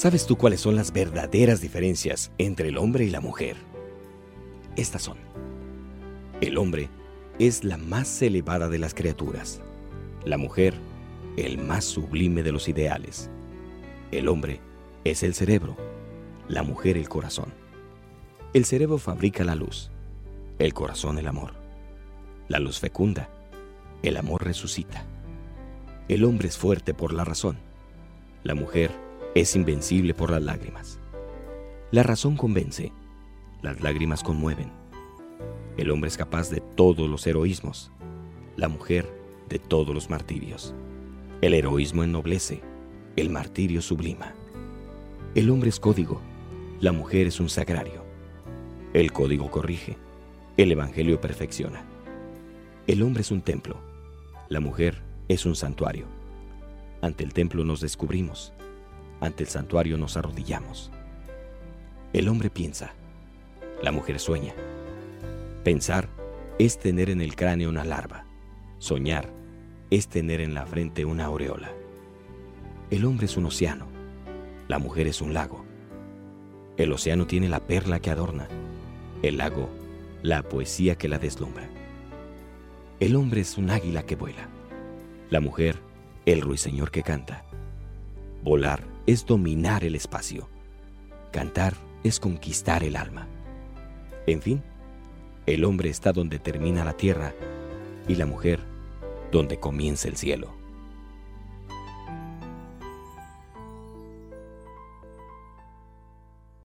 ¿Sabes tú cuáles son las verdaderas diferencias entre el hombre y la mujer? Estas son. El hombre es la más elevada de las criaturas. La mujer, el más sublime de los ideales. El hombre es el cerebro. La mujer el corazón. El cerebro fabrica la luz. El corazón el amor. La luz fecunda. El amor resucita. El hombre es fuerte por la razón. La mujer es invencible por las lágrimas. La razón convence. Las lágrimas conmueven. El hombre es capaz de todos los heroísmos. La mujer de todos los martirios. El heroísmo ennoblece. El martirio sublima. El hombre es código. La mujer es un sagrario. El código corrige. El evangelio perfecciona. El hombre es un templo. La mujer es un santuario. Ante el templo nos descubrimos. Ante el santuario nos arrodillamos. El hombre piensa. La mujer sueña. Pensar es tener en el cráneo una larva. Soñar es tener en la frente una aureola. El hombre es un océano. La mujer es un lago. El océano tiene la perla que adorna. El lago, la poesía que la deslumbra. El hombre es un águila que vuela. La mujer, el ruiseñor que canta. Volar es dominar el espacio. Cantar es conquistar el alma. En fin, el hombre está donde termina la tierra y la mujer donde comienza el cielo.